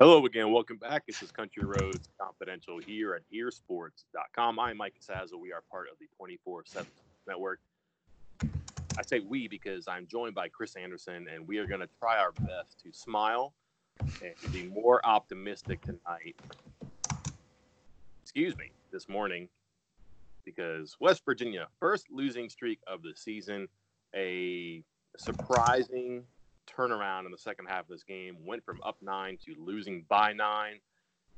Hello again. Welcome back. This is Country Roads Confidential here at earsports.com. I'm Mike Casazza. We are part of the 24 7 network. I say we because I'm joined by Chris Anderson, and we are going to try our best to smile and to be more optimistic tonight. Excuse me, this morning, because West Virginia, first losing streak of the season, a surprising turnaround in the second half of this game, went from up nine to losing by nine,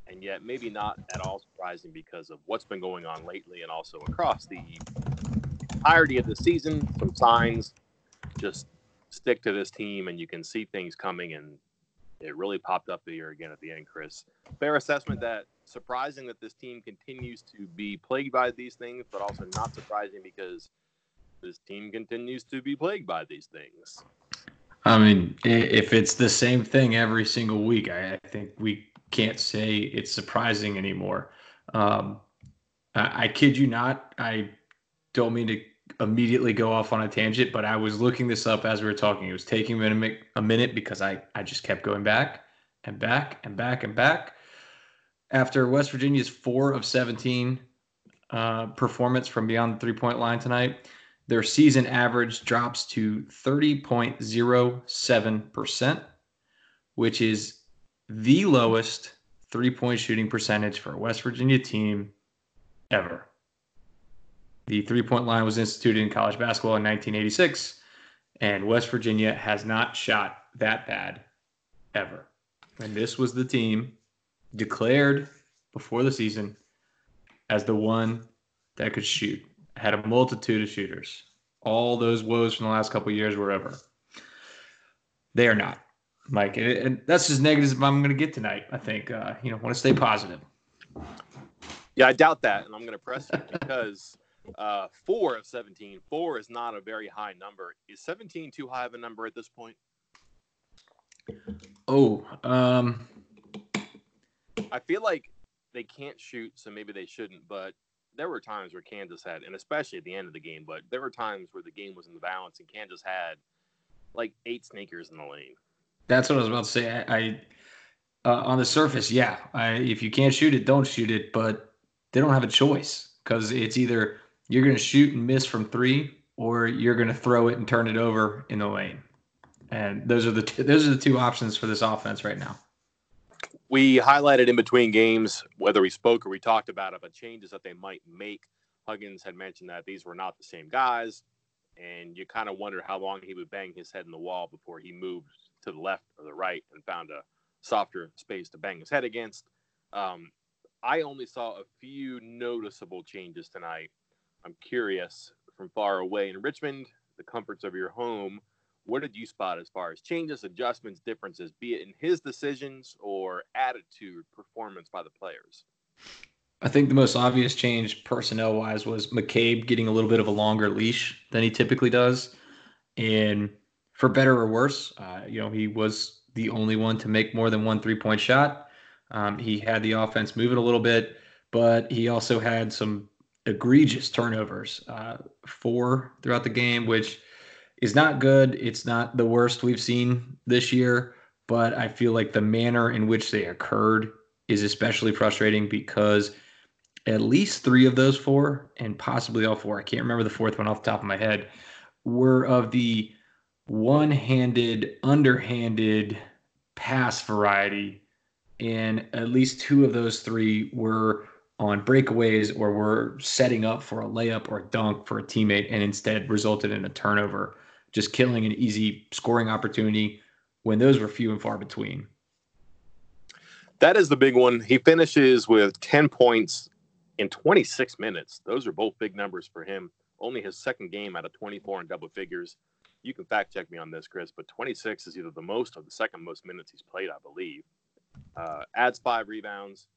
and yet maybe not at all surprising because of what's been going on lately and also across the entirety of the season. Some signs just stick to this team, and you can see things coming, and it really popped up here again at the end, Chris. Fair assessment that surprising that this team continues to be plagued by these things, but also not surprising because this team continues to be plagued by these things. I mean, if it's the same thing every single week, I, think we can't say it's surprising anymore. Um, I, I kid you not. I don't mean to immediately go off on a tangent, but I was looking this up as we were talking. It was taking a minute, a minute because I, I just kept going back and back and back and back. After West Virginia's four of 17 uh, performance from beyond the three point line tonight, their season average drops to 30.07%, which is the lowest three point shooting percentage for a West Virginia team ever. The three point line was instituted in college basketball in 1986, and West Virginia has not shot that bad ever. And this was the team declared before the season as the one that could shoot had a multitude of shooters. All those woes from the last couple years were over. They are not, Mike. And that's as negative as I'm going to get tonight. I think, uh, you know, want to stay positive. Yeah, I doubt that. And I'm going to press you because uh, four of 17, four is not a very high number. Is 17 too high of a number at this point? Oh, um, I feel like they can't shoot, so maybe they shouldn't. But there were times where Kansas had, and especially at the end of the game, but there were times where the game was in the balance and Kansas had like eight sneakers in the lane. That's what I was about to say. I, I uh, on the surface, yeah. I, if you can't shoot it, don't shoot it. But they don't have a choice because it's either you're going to shoot and miss from three, or you're going to throw it and turn it over in the lane. And those are the two, those are the two options for this offense right now we highlighted in between games, whether we spoke or we talked about it, but changes that they might make. Huggins had mentioned that these were not the same guys, and you kind of wonder how long he would bang his head in the wall before he moved to the left or the right and found a softer space to bang his head against. Um, I only saw a few noticeable changes tonight. I'm curious from far away in Richmond, the comforts of your home what did you spot as far as changes, adjustments, differences, be it in his decisions or attitude, performance by the players? I think the most obvious change personnel wise was McCabe getting a little bit of a longer leash than he typically does. And for better or worse, uh, you know, he was the only one to make more than one three point shot. Um, he had the offense moving a little bit, but he also had some egregious turnovers, uh, four throughout the game, which is not good. It's not the worst we've seen this year, but I feel like the manner in which they occurred is especially frustrating because at least three of those four, and possibly all four, I can't remember the fourth one off the top of my head, were of the one handed, underhanded pass variety. And at least two of those three were on breakaways or were setting up for a layup or a dunk for a teammate and instead resulted in a turnover just killing an easy scoring opportunity when those were few and far between. That is the big one. He finishes with 10 points in 26 minutes. Those are both big numbers for him. Only his second game out of 24 in double figures. You can fact check me on this, Chris, but 26 is either the most or the second most minutes he's played, I believe. Uh, adds five rebounds.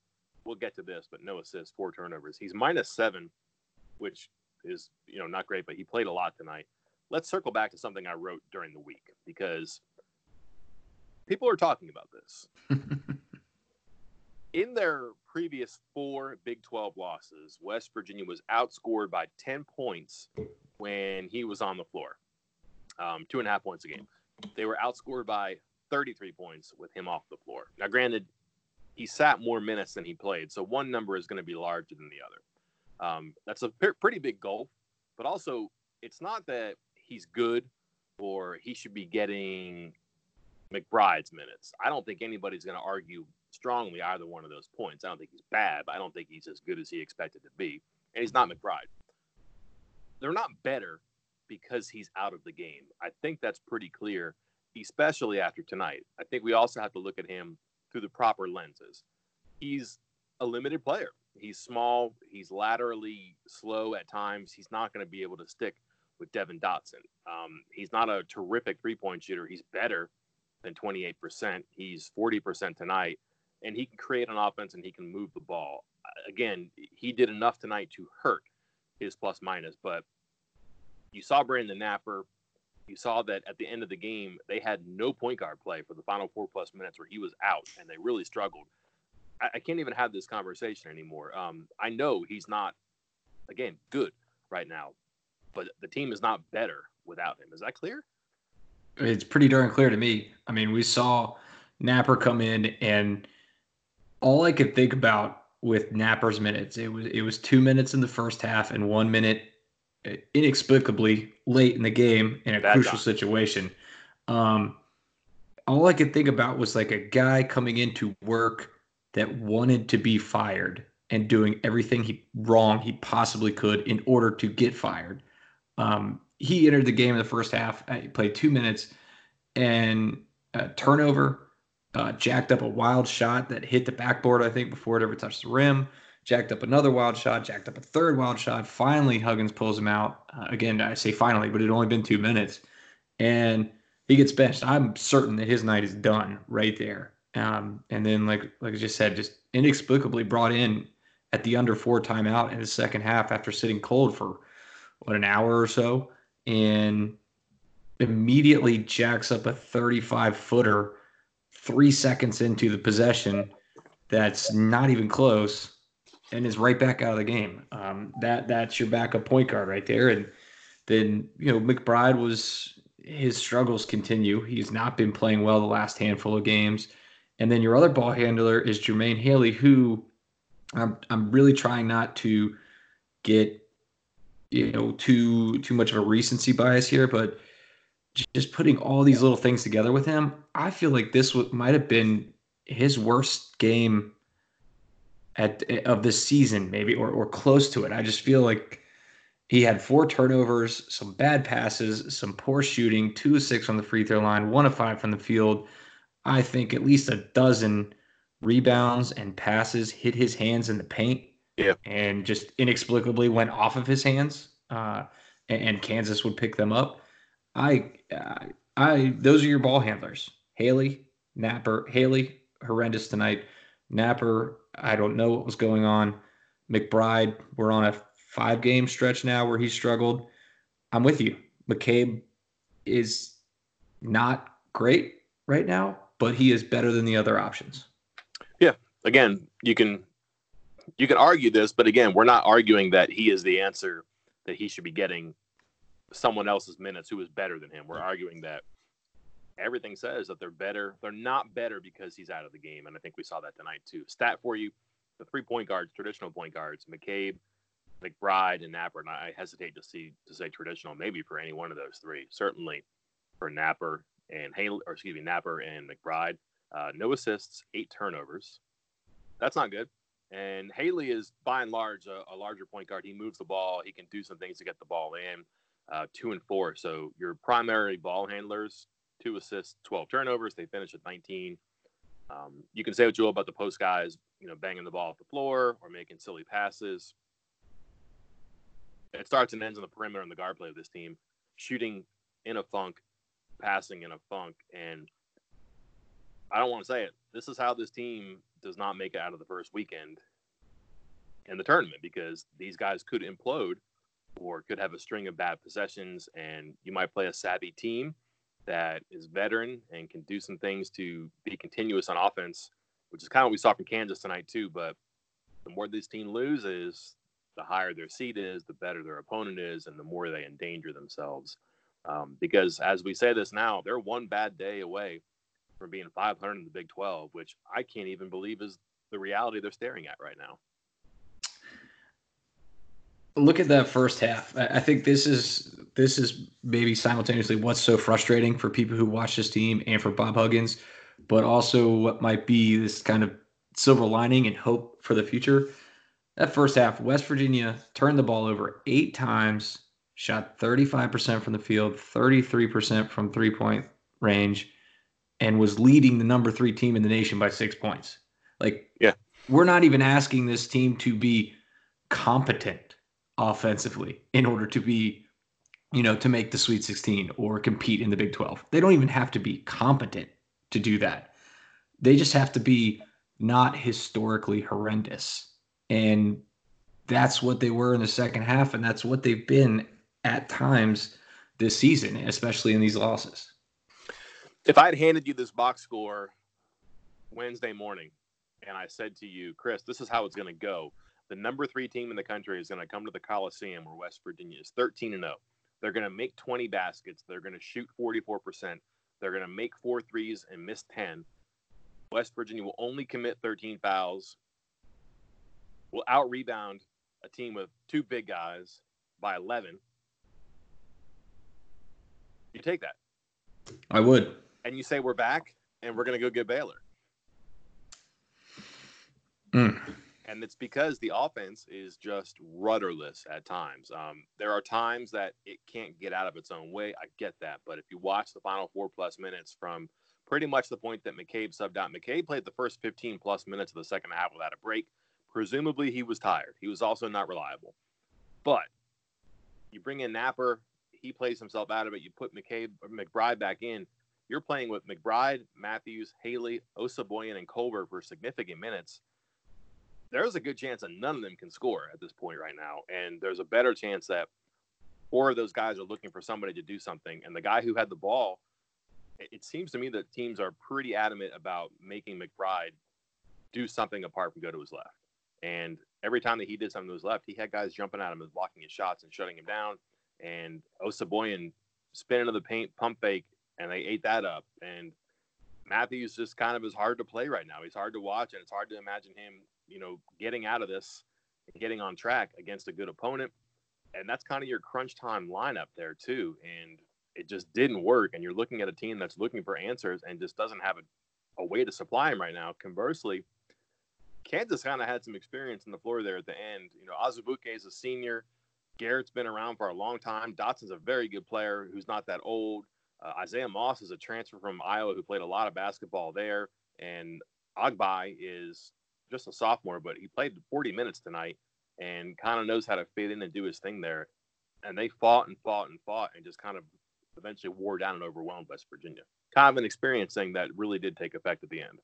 We'll get to this, but no assists, four turnovers. He's minus seven, which is you know not great, but he played a lot tonight. Let's circle back to something I wrote during the week because people are talking about this. In their previous four Big 12 losses, West Virginia was outscored by 10 points when he was on the floor, um, two and a half points a game. They were outscored by 33 points with him off the floor. Now, granted, he sat more minutes than he played, so one number is going to be larger than the other. Um, that's a p- pretty big goal, but also it's not that he's good or he should be getting McBride's minutes. I don't think anybody's going to argue strongly either one of those points. I don't think he's bad, but I don't think he's as good as he expected to be. And he's not McBride. They're not better because he's out of the game. I think that's pretty clear, especially after tonight. I think we also have to look at him through the proper lenses. He's a limited player. He's small, he's laterally slow at times. He's not going to be able to stick with Devon Dotson. Um, he's not a terrific three point shooter. He's better than 28%. He's 40% tonight and he can create an offense and he can move the ball. Again, he did enough tonight to hurt his plus minus, but you saw Brandon Knapper. You saw that at the end of the game, they had no point guard play for the final four plus minutes where he was out and they really struggled. I, I can't even have this conversation anymore. Um, I know he's not, again, good right now, but the team is not better without him. Is that clear? It's pretty darn clear to me. I mean, we saw Knapper come in and all I could think about with Knapper's minutes, it was it was two minutes in the first half and one minute uh, inexplicably late in the game in a Bad crucial situation. Um, all I could think about was like a guy coming into work that wanted to be fired and doing everything he wrong he possibly could in order to get fired. Um, he entered the game in the first half. Uh, he played two minutes and turnover, uh, jacked up a wild shot that hit the backboard, I think, before it ever touched the rim. Jacked up another wild shot, jacked up a third wild shot. Finally, Huggins pulls him out. Uh, again, I say finally, but it only been two minutes. And he gets benched. I'm certain that his night is done right there. Um, and then, like like I just said, just inexplicably brought in at the under four timeout in the second half after sitting cold for what an hour or so, and immediately jacks up a 35 footer three seconds into the possession that's not even close and is right back out of the game. Um, that that's your backup point guard right there. And then you know McBride was his struggles continue. He's not been playing well the last handful of games. And then your other ball handler is Jermaine Haley, who I'm I'm really trying not to get you know too too much of a recency bias here, but just putting all these little things together with him, I feel like this w- might have been his worst game at of the season, maybe or or close to it. I just feel like he had four turnovers, some bad passes, some poor shooting, two of six on the free throw line, one of five from the field. I think at least a dozen rebounds and passes hit his hands in the paint. Yeah. And just inexplicably went off of his hands. Uh, and, and Kansas would pick them up. I, I, I, those are your ball handlers. Haley, Knapper, Haley, horrendous tonight. Knapper, I don't know what was going on. McBride, we're on a five game stretch now where he struggled. I'm with you. McCabe is not great right now, but he is better than the other options. Yeah. Again, you can you can argue this, but again, we're not arguing that he is the answer that he should be getting someone else's minutes who is better than him. We're arguing that everything says that they're better. They're not better because he's out of the game, and I think we saw that tonight too. Stat for you: the three point guards, traditional point guards, McCabe, McBride, and Knapper. And I hesitate to see to say traditional, maybe for any one of those three. Certainly for Knapper and Haley, or excuse me, Knapper and McBride. Uh, no assists, eight turnovers. That's not good. And Haley is by and large a, a, larger point guard. He moves the ball. He can do some things to get the ball in uh, two and four. So your primary ball handlers, two assists, 12 turnovers. They finish at 19. Um, you can say what you will about the post guys, you know, banging the ball off the floor or making silly passes. It starts and ends on the perimeter and the guard play of this team. Shooting in a funk, passing in a funk, and I don't want to say it. This is how this team does not make it out of the first weekend in the tournament because these guys could implode or could have a string of bad possessions, and you might play a savvy team that is veteran and can do some things to be continuous on offense, which is kind of what we saw from Kansas tonight too. But the more this team loses, the higher their seed is, the better their opponent is, and the more they endanger themselves. Um, because as we say this now, they're one bad day away from being 500 in the Big 12, which I can't even believe is the reality they're staring at right now. Look at that first half. I think this is this is maybe simultaneously what's so frustrating for people who watch this team and for Bob Huggins, but also what might be this kind of silver lining and hope for the future. That first half, West Virginia turned the ball over eight times, shot 35% from the field, 33% from three point range, and was leading the number three team in the nation by six points. Like, yeah, we're not even asking this team to be competent offensively in order to be, you know, to make the Sweet 16 or compete in the Big 12. They don't even have to be competent to do that. They just have to be not historically horrendous. And that's what they were in the second half. And that's what they've been at times this season, especially in these losses. If I had handed you this box score Wednesday morning and I said to you, Chris, this is how it's going to go. The number three team in the country is going to come to the Coliseum where West Virginia is 13 and 0. They're going to make 20 baskets. They're going to shoot 44%. They're going to make four threes and miss 10. West Virginia will only commit 13 fouls, will out rebound a team with two big guys by 11. You take that. I would. And you say we're back and we're going to go get Baylor. Mm. And it's because the offense is just rudderless at times. Um, there are times that it can't get out of its own way. I get that. But if you watch the final four plus minutes from pretty much the point that McCabe subbed out, McCabe played the first 15 plus minutes of the second half without a break. Presumably, he was tired. He was also not reliable. But you bring in Knapper, he plays himself out of it. You put McCabe McBride back in. You're playing with McBride, Matthews, Haley, Osabuohien, and Culver for significant minutes. There's a good chance that none of them can score at this point right now, and there's a better chance that four of those guys are looking for somebody to do something. And the guy who had the ball, it seems to me that teams are pretty adamant about making McBride do something apart from go to his left. And every time that he did something to his left, he had guys jumping at him and blocking his shots and shutting him down. And Osabuohien spinning into the paint, pump fake, and they ate that up. And Matthews just kind of is hard to play right now. He's hard to watch, and it's hard to imagine him, you know, getting out of this and getting on track against a good opponent. And that's kind of your crunch time lineup there too. And it just didn't work. And you're looking at a team that's looking for answers and just doesn't have a, a way to supply them right now. Conversely, Kansas kind of had some experience in the floor there at the end. You know, Azubuike is a senior. Garrett's been around for a long time. Dotson's a very good player who's not that old. Uh, Isaiah Moss is a transfer from Iowa who played a lot of basketball there. And Agbaji is just a sophomore, but he played 40 minutes tonight and kind of knows how to fit in and do his thing there. And they fought and fought and fought and just kind of eventually wore down and overwhelmed West Virginia. Kind of an experience thing that really did take effect at the end.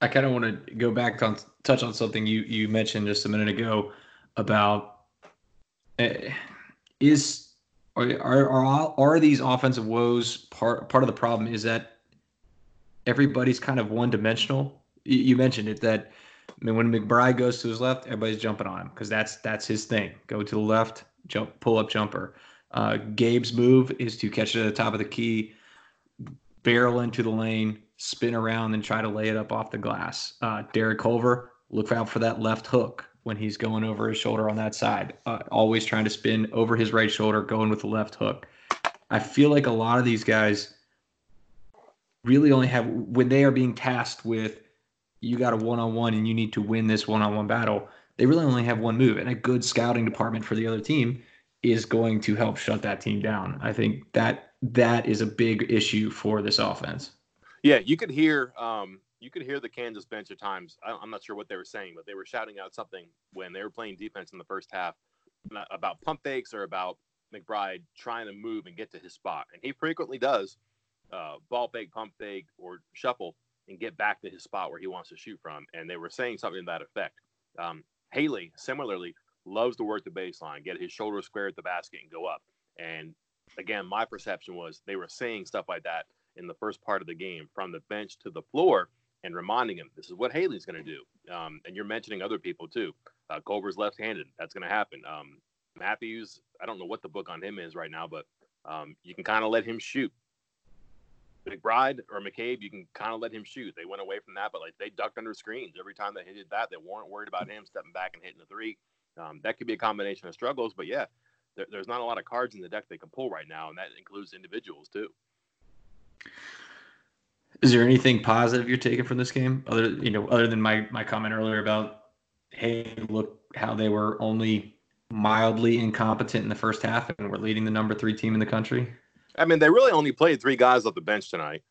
I kind of want to go back on touch on something you you mentioned just a minute ago about uh, is are, are are these offensive woes part part of the problem is that everybody's kind of one dimensional. You, you mentioned it that I mean when McBride goes to his left, everybody's jumping on him because that's that's his thing. Go to the left, jump, pull up jumper. Uh, Gabe's move is to catch it at the top of the key, barrel into the lane, spin around, and try to lay it up off the glass. Uh, Derek Culver, look out for that left hook when he's going over his shoulder on that side. Uh, always trying to spin over his right shoulder, going with the left hook. I feel like a lot of these guys really only have when they are being tasked with you got a one on one and you need to win this one on one battle. They really only have one move, and a good scouting department for the other team is going to help shut that team down. I think that that is a big issue for this offense. Yeah, you could hear um, you could hear the Kansas bench at times. I'm not sure what they were saying, but they were shouting out something when they were playing defense in the first half about pump fakes or about McBride trying to move and get to his spot, and he frequently does uh, ball fake, pump fake, or shuffle and get back to his spot where he wants to shoot from. And they were saying something to that effect. Um, Haley similarly loves to work the baseline, get his shoulder square at the basket, and go up. And again, my perception was they were saying stuff like that in the first part of the game from the bench to the floor and reminding him this is what Haley's going to do. Um, and you're mentioning other people too. Uh, Culver's left-handed. That's going to happen. Um, Matthews, I don't know what the book on him is right now, but um, you can kind of let him shoot. McBride or McCabe, you can kind of let him shoot. They went away from that, but like they ducked under screens every time they hit that. They weren't worried about him stepping back and hitting the three. Um, that could be a combination of struggles, but yeah, there, there's not a lot of cards in the deck they can pull right now, and that includes individuals too. Is there anything positive you're taking from this game, other you know, other than my my comment earlier about, hey, look how they were only mildly incompetent in the first half and we're leading the number three team in the country? I mean, they really only played three guys off the bench tonight.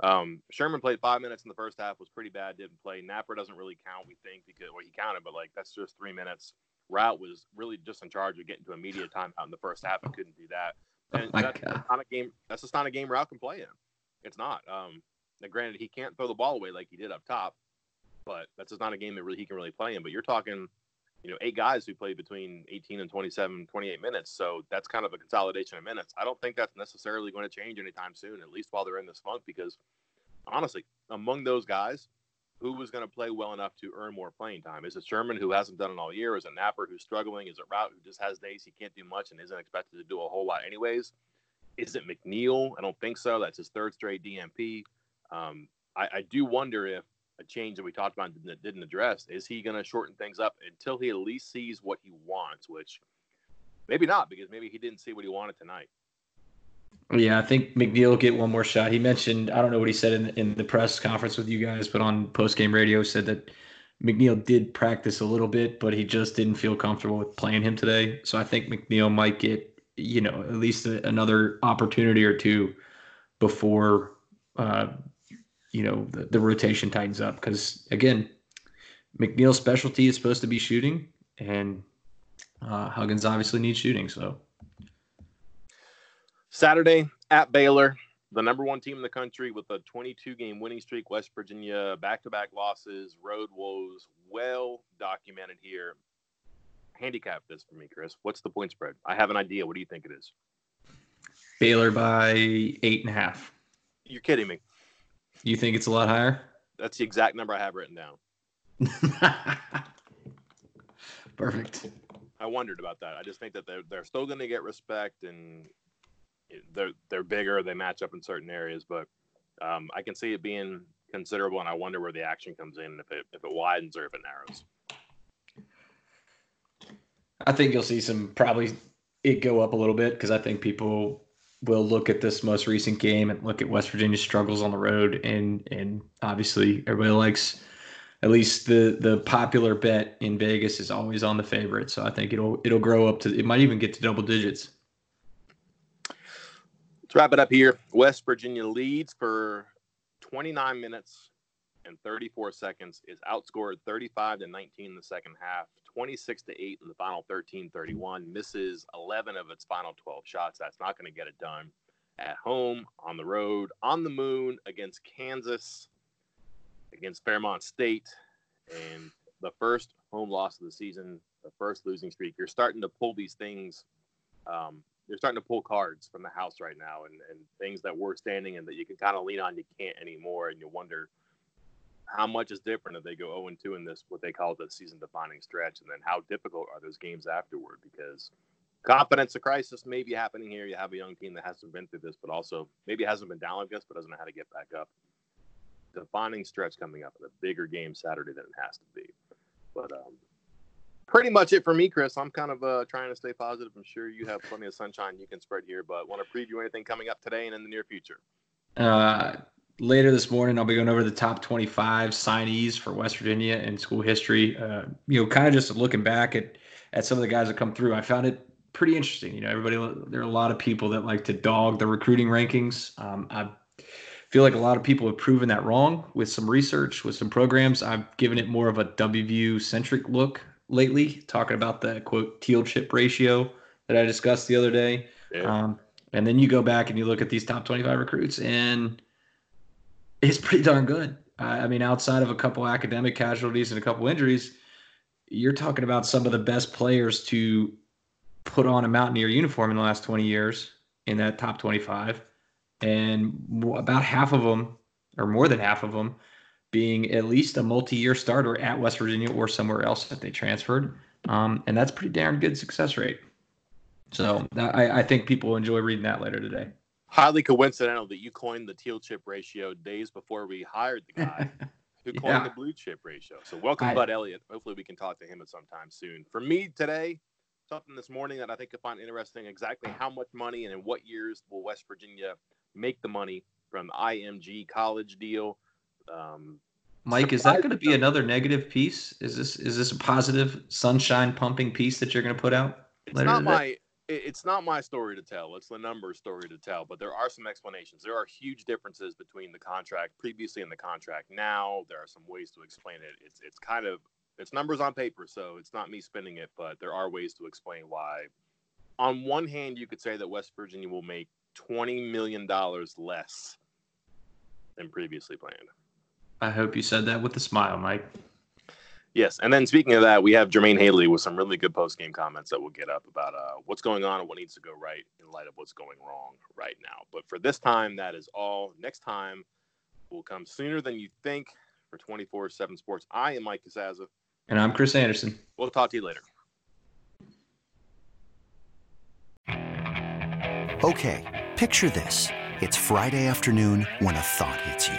Um, Sherman played five minutes in the first half, was pretty bad, didn't play. Knapper doesn't really count, we think, because well, he counted, but like that's just three minutes. Routt was really just in charge of getting to immediate timeout in the first half and couldn't do that. Oh And my that's not a game. That's just not a game Routt can play in. It's not. Um, now, granted, he can't throw the ball away like he did up top, but that's just not a game that really he can really play in. But you're talking, you know, eight guys who played between 18 and 27, 28 minutes. So that's kind of a consolidation of minutes. I don't think that's necessarily going to change anytime soon, at least while they're in this funk, because honestly, among those guys, who was going to play well enough to earn more playing time? Is it Sherman who hasn't done it all year? Is it Knapper who's struggling? Is it Routt who just has days he can't do much and isn't expected to do a whole lot anyways? Is it McNeil? I don't think so. That's his third straight DNP. Um, I, I do wonder if a change that we talked about that didn't address is he going to shorten things up until he at least sees what he wants, which maybe not because maybe he didn't see what he wanted tonight. Yeah, I think McNeil will get one more shot. He mentioned, I don't know what he said in, in the press conference with you guys, but on post game radio said that McNeil did practice a little bit, but he just didn't feel comfortable with playing him today. So I think McNeil might get, you know, at least a, another opportunity or two before, uh, you know, the, the rotation tightens up. Because again, McNeil's specialty is supposed to be shooting, and uh, Huggins obviously needs shooting. So Saturday at Baylor, the number one team in the country with a 22 game winning streak. West Virginia, back to back losses, road woes, well documented here. Handicap this for me, Chris. What's the point spread? I have an idea. What do you think it is? Baylor by eight and a half. You're kidding me. You think it's a lot higher? That's the exact number I have written down. Perfect. I wondered about that. I just think that they're they're still going to get respect, and they're they're bigger. They match up in certain areas, but um, I can see it being considerable, and I wonder where the action comes in, if it if it widens or if it narrows. I think you'll see some probably it go up a little bit because I think people will look at this most recent game and look at West Virginia's struggles on the road, and and obviously everybody likes at least the the popular bet in Vegas is always on the favorite. So I think it'll it'll grow up to it might even get to double digits. Let's wrap it up here. West Virginia leads for 29 minutes and 34 seconds. Is outscored 35 to 19 in the second half, 26 to 8 in the final 13 31. Misses 11 of its final 12 shots. That's not going to get it done. At home, on the road, on the moon against Kansas, against Fairmont State, and the first home loss of the season, the first losing streak. You're starting to pull these things. Um, you're starting to pull cards from the house right now and, and things that were standing and that you can kind of lean on you can't anymore and you wonder how much is different if they go 0 2 in this what they call the season defining stretch and then how difficult are those games afterward because confidence a crisis may be happening here you have a young team that hasn't been through this but also maybe hasn't been down like this but doesn't know how to get back up defining stretch coming up a bigger game saturday than it has to be but um pretty much it for me, Chris. I'm kind of uh, trying to stay positive. I'm sure you have plenty of sunshine you can spread here, but want to preview anything coming up today and in the near future? Uh, later this morning, I'll be going over the top 25 signees for West Virginia in school history. Uh, you know, kind of just looking back at at some of the guys that come through, I found it pretty interesting. You know, everybody there are a lot of people that like to dog the recruiting rankings. Um, I feel like a lot of people have proven that wrong with some research, with some programs. I've given it more of a WVU centric look lately, talking about the quote teal chip ratio that I discussed the other day. Yeah. Um, and then you go back and you look at these top 25 recruits, and it's pretty darn good. I mean, outside of a couple academic casualties and a couple injuries, you're talking about some of the best players to put on a Mountaineer uniform in the last 20 years in that top 25. And about half of them, or more than half of them, being at least a multi-year starter at West Virginia or somewhere else that they transferred, um, and that's pretty darn good success rate. So that, I, I think people enjoy reading that later today. Highly coincidental that you coined the teal chip ratio days before we hired the guy who coined Yeah. the blue chip ratio. So welcome, I- Bud Elliott. Hopefully, we can talk to him at some time soon. For me today, something this morning that I think you'll find interesting: exactly how much money and in what years will West Virginia make the money from the IMG college deal? Um, Mike, is that going to be another negative piece? Is this is this a positive sunshine pumping piece that you're going to put out? it's later not today? my it's not my story to tell. It's the numbers story to tell. But there are some explanations. There are huge differences between the contract previously and the contract now. There are some ways to explain it. It's it's kind of it's numbers on paper, so it's not me spinning it, but there are ways to explain why. On one hand, you could say that West Virginia will make twenty million dollars less than previously planned. I hope you said that with a smile, Mike. Yes, and then speaking of that, we have Jermaine Haley with some really good post game comments that we'll get up about uh, what's going on and what needs to go right in light of what's going wrong right now. But for this time, that is all. Next time will come sooner than you think for 24 7 Sports. I am Mike Casazza. And I'm Chris Anderson. We'll talk to you later. Okay, picture this. It's Friday afternoon when a thought hits you.